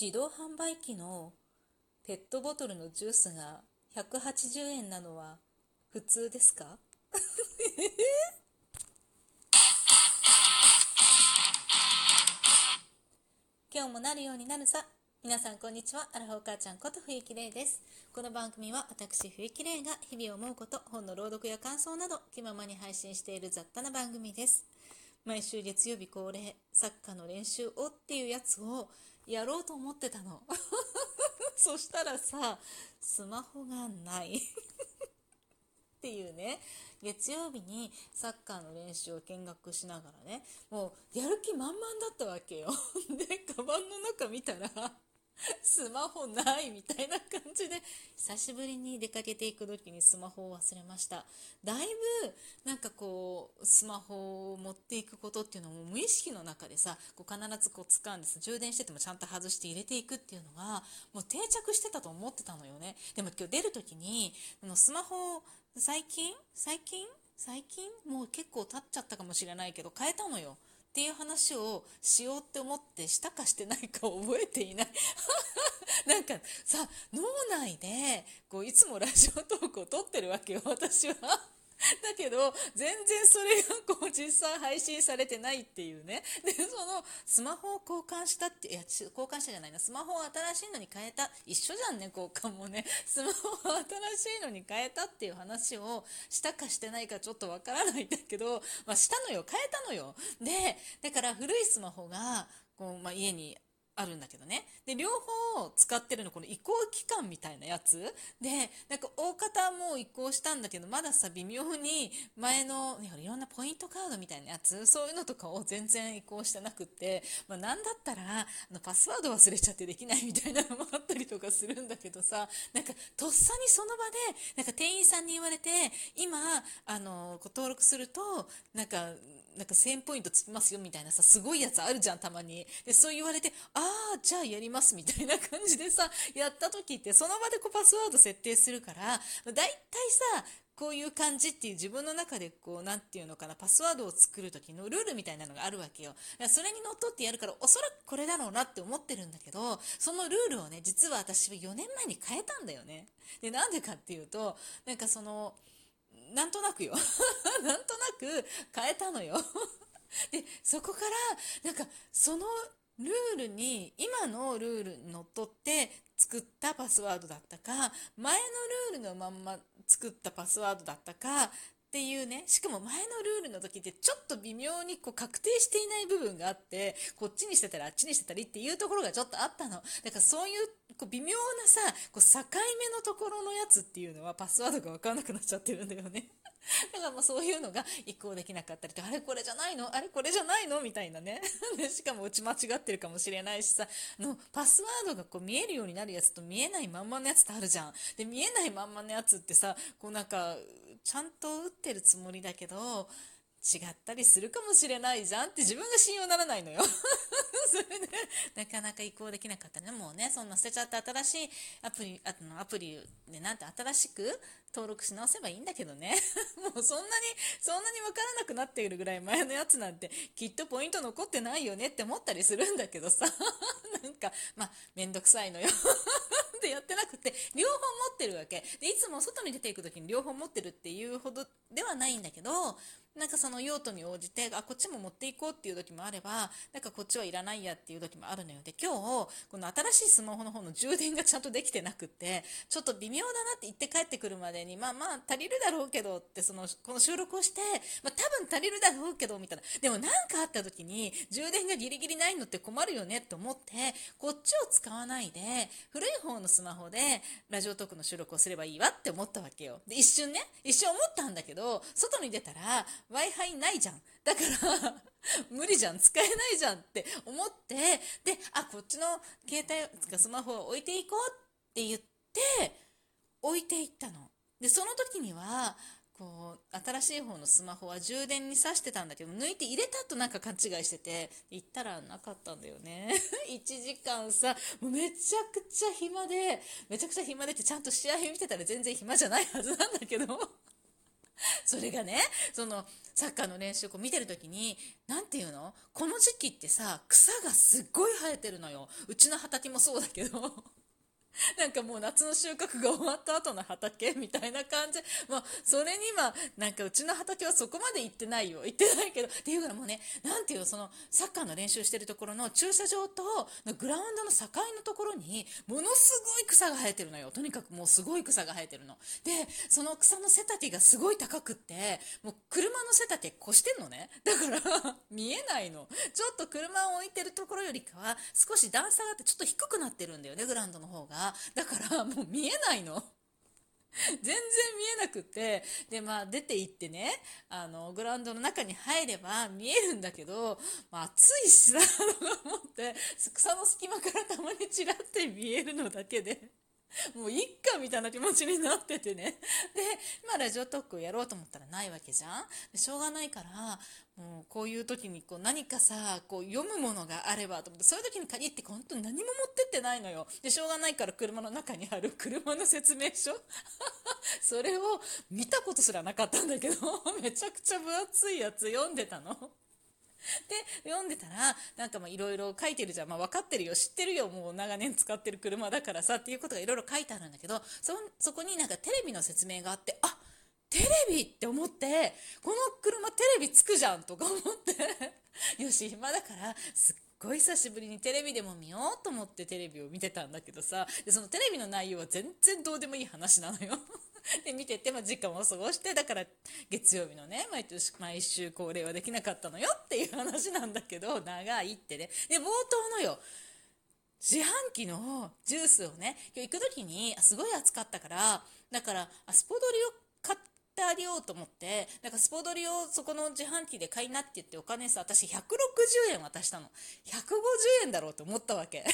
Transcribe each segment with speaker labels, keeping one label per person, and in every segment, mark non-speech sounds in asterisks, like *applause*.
Speaker 1: 自動販売機のペットボトルのジュースが180円なのは普通ですか？*laughs* 今日もなるようになるさ。皆さんこんにちは。アラフォー母ちゃんこと冬木玲です。この番組は私冬木玲が日々思うこと、本の朗読や感想など気ままに配信している雑多な番組です。毎週月曜日恒例、サッカーの練習をっていうやつをやろうと思ってたの。*laughs* そしたらさ、スマホがないっていうね、月曜日にサッカーの練習を見学しながらね、もうやる気満々だったわけよ。*laughs* で、カバンの中見たら、*laughs* スマホないみたいな感じで久しぶりに出かけていく時にスマホを忘れました。だいぶなんかこうスマホを持っていくことっていうのも無意識の中でさこう必ずこう掴んで充電しててもちゃんと外して入れていくっていうのがもう定着してたと思ってたのよね。でも今日出る時にスマホ最近？最近？最近？もう結構経っちゃったかもしれないけど変えたのよ。っていう話をしようって思ってしたかしてないか覚えていない。*laughs* なんかさ脳内でこういつもラジオトークを撮ってるわけよ私は。*laughs* だけど、全然それがこう実際配信されてないっていうね。で、そのスマホを交換したって、いや、交換したじゃないな。スマホを新しいのに変えた。一緒じゃんね、交換もね。スマホを新しいのに変えたっていう話をしたかしてないかちょっとわからないんだけど、まあ、したのよ。変えたのよ。で、だから古いスマホが、こう、まあ、家にあるんだけどね。で、両方使ってるのこの移行期間みたいなやつで、なんか大方もう移行したんだけど、まださ、微妙に前の、いろんなポイントカードみたいなやつ、そういうのとかを全然移行してなくって、まあなんだったら、あの、パスワード忘れちゃってできないみたいなのもあったりとかするんだけどさ、なんか、とっさにその場で、なんか店員さんに言われて、今、あの、登録すると、なんか、なんか1000ポイントつきますよみたいなさ、すごいやつあるじゃん、たまに。で、そう言われて、ああ、じゃあやりますみたいな感じでさ、やった時って、その場でこうパスワード設定するから、だいたいさ、こういう感じっていう自分の中でこう、なんていうのかな、パスワードを作る時のルールみたいなのがあるわけよ。それにのっとってやるから、おそらくこれだろうなって思ってるんだけど、そのルールをね、実は私は4年前に変えたんだよね。で、なんでかっていうと、なんかその、なんとなくよ。*laughs* なんとなく変えたのよ。で、そこから、なんか、そのルールに、今のルールにのっとって作ったパスワードだったか、前のルールのまんま作ったパスワードだったか、っていうね、しかも前のルールの時ってちょっと微妙にこう確定していない部分があって、こっちにしてたりあっちにしてたりっていうところがちょっとあったの。だからそういうこう微妙なさ、こう境目のところのやつっていうのはパスワードがわからなくなっちゃってるんだよね。*laughs* だからまあそういうのが移行できなかったりとあれこれじゃないの？あれこれじゃないの？みたいなね。*laughs* しかも打ち間違ってるかもしれないしさのパスワードがこう見えるようになるやつと見えないまんまのやつってあるじゃん。で見えないまんまのやつってさこうなんかちゃんと打ってるつもりだけど違ったりするかもしれないじゃんって自分が信用ならないのよ *laughs* それで、なかなか移行できなかったね。もうね、そんな捨てちゃった新しいアプリ、あのアプリでなんて新しく登録し直せばいいんだけどね。*laughs* もうそんなに、そんなにわからなくなっているぐらい前のやつなんて、きっとポイント残ってないよねって思ったりするんだけどさ。*laughs* なんか、まあ、めんどくさいのよでやってなくて、両方持ってるわけ。で、いつも外に出ていく時に両方持ってるっていうほどではないんだけど、なんかその用途に応じて、あ、こっちも持っていこうっていう時もあれば、なんかこっちはいらないやっていう時もあるのよ。で、今日、この新しいスマホの方の充電がちゃんとできてなくって、ちょっと微妙だなって言って帰ってくるまでに、まあまあ足りるだろうけどって、その、この収録をして、まあ多分足りるだろうけど、みたいな。でもなんかあった時に、充電がギリギリないのって困るよねって思って、こっちを使わないで、古い方のスマホで、ラジオトークの収録をすればいいわって思ったわけよ。で、一瞬ね、一瞬思ったんだけど、外に出たら、Wi-Fi ないじゃん。だから *laughs* 無理じゃん、使えないじゃんって思って、で、あ、こっちの携帯、つかスマホを置いていこうって言って、置いていったの。で、その時には、こう、新しい方のスマホは充電に挿してたんだけど、抜いて入れたとなんか勘違いしてて、行ったらなかったんだよね。*laughs* 1時間さ、めちゃくちゃ暇で、めちゃくちゃ暇でってちゃんと試合見てたら全然暇じゃないはずなんだけど、それがねそのサッカーの練習を見てる時に何て言うの？この時期ってさ草がすっごい生えてるのよ。うちの畑もそうだけど。*laughs* なんかもう夏の収穫が終わった後の畑みたいな感じ。もうそれに今、なんかうちの畑はそこまで行ってないよ。行ってないけど。っていうからもうね、なんていうそのサッカーの練習してるところの駐車場とグラウンドの境のところに、ものすごい草が生えてるのよ。とにかくもうすごい草が生えてるの。で、その草の背丈がすごい高くって、もう車の背丈越してんのね。だから *laughs* 見えないの。ちょっと車を置いてるところよりかは、少し段差があってちょっと低くなってるんだよね、グラウンドの方が。だからもう見えないの。全然見えなくて、で、まあ出て行ってね、あの、グラウンドの中に入れば見えるんだけど、まあ暑いしさ、と思って、草の隙間からたまにちらって見えるのだけで、もういっかみたいな気持ちになっててね。で、まあラジオトークやろうと思ったらないわけじゃんしょうがないから、もうこういう時にこう何かさ、こう読むものがあればと思って、そういう時に限って本当に何も持ってってないのよ。で、しょうがないから車の中にある *laughs* 車の説明書それを見たことすらなかったんだけど、*laughs* めちゃくちゃ分厚いやつ読んでたの。で、読んでたら、なんかいろいろ書いてるじゃん。まあ分かってるよ、知ってるよ、もう長年使ってる車だからさ、っていうことがいろいろ書いてあるんだけど、そ、こになんかテレビの説明があって、あっテレビって思って、この車テレビつくじゃんとか思って。*laughs* よし、暇だから、すっごい久しぶりにテレビでも見ようと思ってテレビを見てたんだけどさ、でそのテレビの内容は全然どうでもいい話なのよ。*laughs* で、見てて、まあ、時間を過ごして、だから、月曜日のね、毎年、毎週恒例はできなかったのよっていう話なんだけど、長いってね。で、冒頭のよ、自販機のジュースをね、今日行く時に、すごい暑かったから、だから、あスポドリを買ってあげようと思って、なんかスポドリをそこの自販機で買いなって言ってお金さ、私160円渡したの。150円だろうと思ったわけ。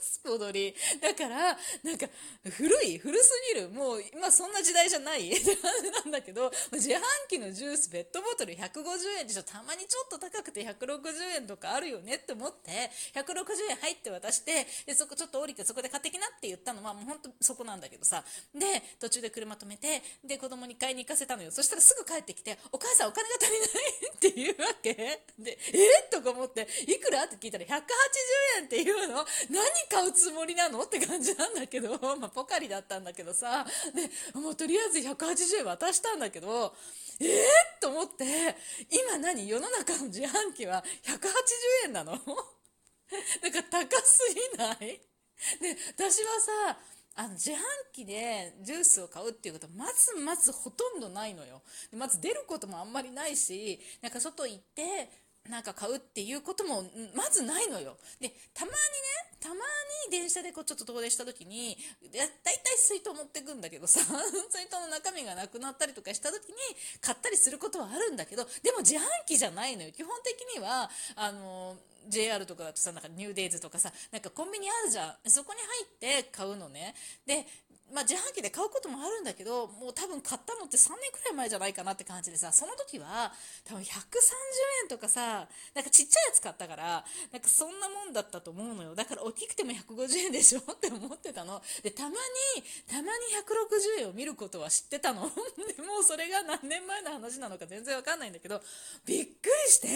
Speaker 1: スポドリ。だから、なんか、古い古すぎる。もう、今そんな時代じゃないって感じなんだけど、自販機のジュース、ペットボトル150円でしょ。たまにちょっと高くて160円とかあるよねって思って、160円入って渡して、で、そこちょっと降りてそこで買ってきなって言ったのは、もうほんとそこなんだけどさ。で、途中で車止めて、で、子供に買いに行かせたのよ。そしたらすぐ帰ってきて、お母さんお金が足りないって言うわけ。で、えとか思って、いくら？って聞いたら180円って言うの何買うつもりなの？って感じなんだけど、*laughs* まあ、ポカリだったんだけどさ、で、もうとりあえず180円渡したんだけど、えー、と思って、今何？世の中の自販機は180円なの？*laughs* だから高すぎない？で、私はさ、あの自販機でジュースを買うっていうことはまずまずほとんどないのよ。まず出ることもあんまりないし、なんか外行って、なんか買うっていうこともまずないのよ。で、たまにね、たまに電車でこうちょっと遠出した時に、だいたい水筒持ってくんだけどさ、*laughs* 水筒の中身がなくなったりとかした時に買ったりすることはあるんだけど、でも自販機じゃないのよ。基本的には、あの、JR とかだとさ、なんかニューデイズとかさ、なんかコンビニあるじゃん。そこに入って買うのね。で、まあ、自販機で買うこともあるんだけど、もう多分買ったのって3年くらい前じゃないかなって感じでさ、その時は多分130円とかさ、なんかちっちゃいやつ買ったから、なんかそんなもんだったと思うのよ。だから大きくても150円でしょ？*laughs* って思ってたの。で、たまに、たまに160円を見ることは知ってたの。*laughs* でもうそれが何年前の話なのか全然わかんないんだけど、びっくりくりして、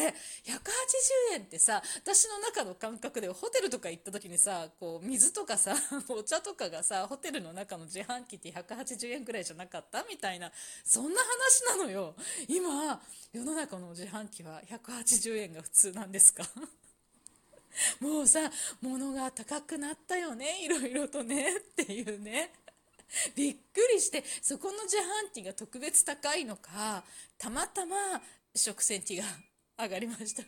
Speaker 1: 180円ってさ、私の中の感覚でホテルとか行った時にさ、こう水とかさ、*laughs* お茶とかがさ、ホテルの中の自販機って180円くらいじゃなかったみたいな、そんな話なのよ。今、世の中の自販機は180円が普通なんですか？*laughs* もうさ、物が高くなったよね、いろいろとね、っていうね。びっくりして、そこの自販機が特別高いのか、たまたま食洗機が上がりました。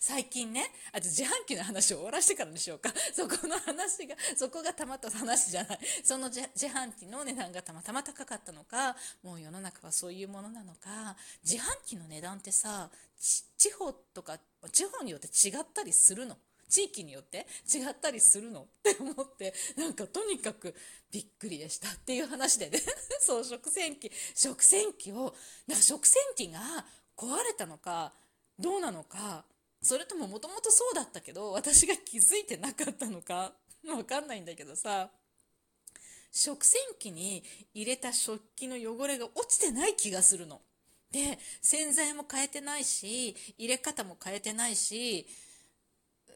Speaker 1: 最近ね、あと自販機の話を終わらせてからにしようか。そこの話が、そこがたまった話じゃない。その自販機の値段がたまたま高かったのか、もう世の中はそういうものなのか、自販機の値段ってさ、地方とか、地方によって違ったりするの。地域によって違ったりするのって思って、なんかとにかくびっくりでしたっていう話でね。*laughs* そう、食洗機、食洗機を、食洗機が壊れたのか、どうなのか、それとももともとそうだったけど、私が気づいてなかったのか、わかんないんだけどさ、食洗機に入れた食器の汚れが落ちてない気がするの。で、洗剤も変えてないし、入れ方も変えてないし、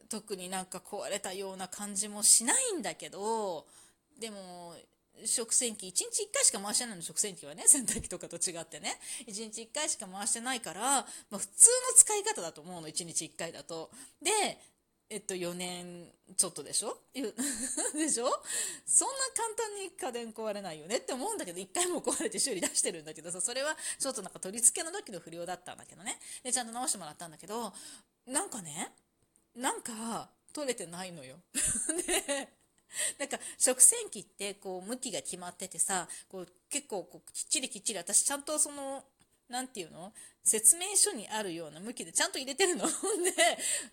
Speaker 1: 特になんか壊れたような感じもしないんだけど、でも、食洗機1日1回しか回してないの食洗機はね洗濯機とかと違ってね。1日1回しか回してないから、まあ、普通の使い方だと思うの1日1回だと。でえっと4年ちょっとでしょ？*laughs* でしょ？そんな簡単に家電壊れないよね。って思うんだけど1回も壊れて修理出してるんだけどさそれはちょっとなんか取り付けの時の不良だったんだけどね。でちゃんと直してもらったんだけどなんかねなんか取れてないのよ。*laughs* で *laughs* なんか食洗機ってこう向きが決まっててさこう結構こうきっちりきっちり私ちゃんとその何て言うの？説明書にあるような向きでちゃんと入れてるの。*laughs* で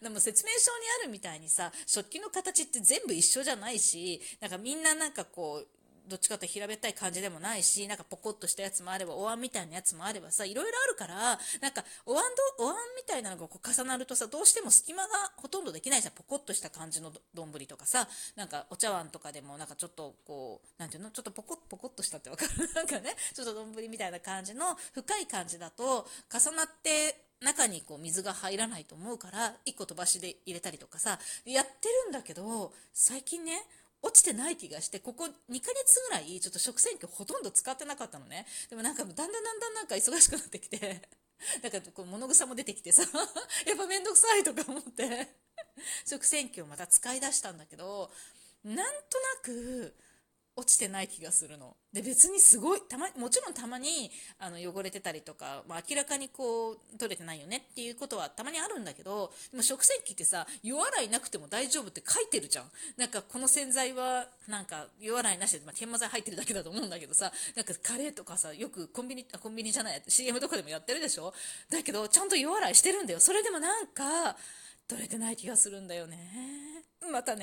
Speaker 1: でも説明書にあるみたいにさ食器の形って全部一緒じゃないしなんかみんななんかこうどっちかと平べったい感じでもないし、なんかポコッとしたやつもあれば、お椀みたいなやつもあればさ、いろいろあるから、なんかお椀と、お椀みたいなのがこう重なるとさ、どうしても隙間がほとんどできないじゃん。ポコッとした感じの丼とかさ、なんかお茶碗とかでもなんかちょっとこう、なんていうの？ちょっとポコッ、ポコッとしたってわかる？*laughs* なんかね、ちょっと丼みたいな感じの深い感じだと、重なって中にこう水が入らないと思うから1個飛ばしで入れたりとかさやってるんだけど最近ね落ちてない気がして、ここ2ヶ月ぐらい、ちょっと食洗機ほとんど使ってなかったのね。でもなんかだんだんだんだんなんか忙しくなってきて、*laughs* だからこう物草も出てきてさ、*laughs* やっぱ面倒くさいとか思って、食洗機をまた使い出したんだけど、なんとなく、落ちてない気がするの。で、別にすごい、たま、もちろんたまに、あの、汚れてたりとか、まあ、明らかにこう、取れてないよねっていうことはたまにあるんだけど、でも食洗機ってさ、湯洗いなくても大丈夫って書いてるじゃん。なんか、この洗剤は、なんか、湯洗いなしで、まあ、研磨剤入ってるだけだと思うんだけどさ、なんか、カレーとかさ、よくコンビニ、あ、コンビニじゃない、CM とかでもやってるでしょ？だけど、ちゃんと湯洗いしてるんだよ。それでもなんか、取れてない気がするんだよね。またね。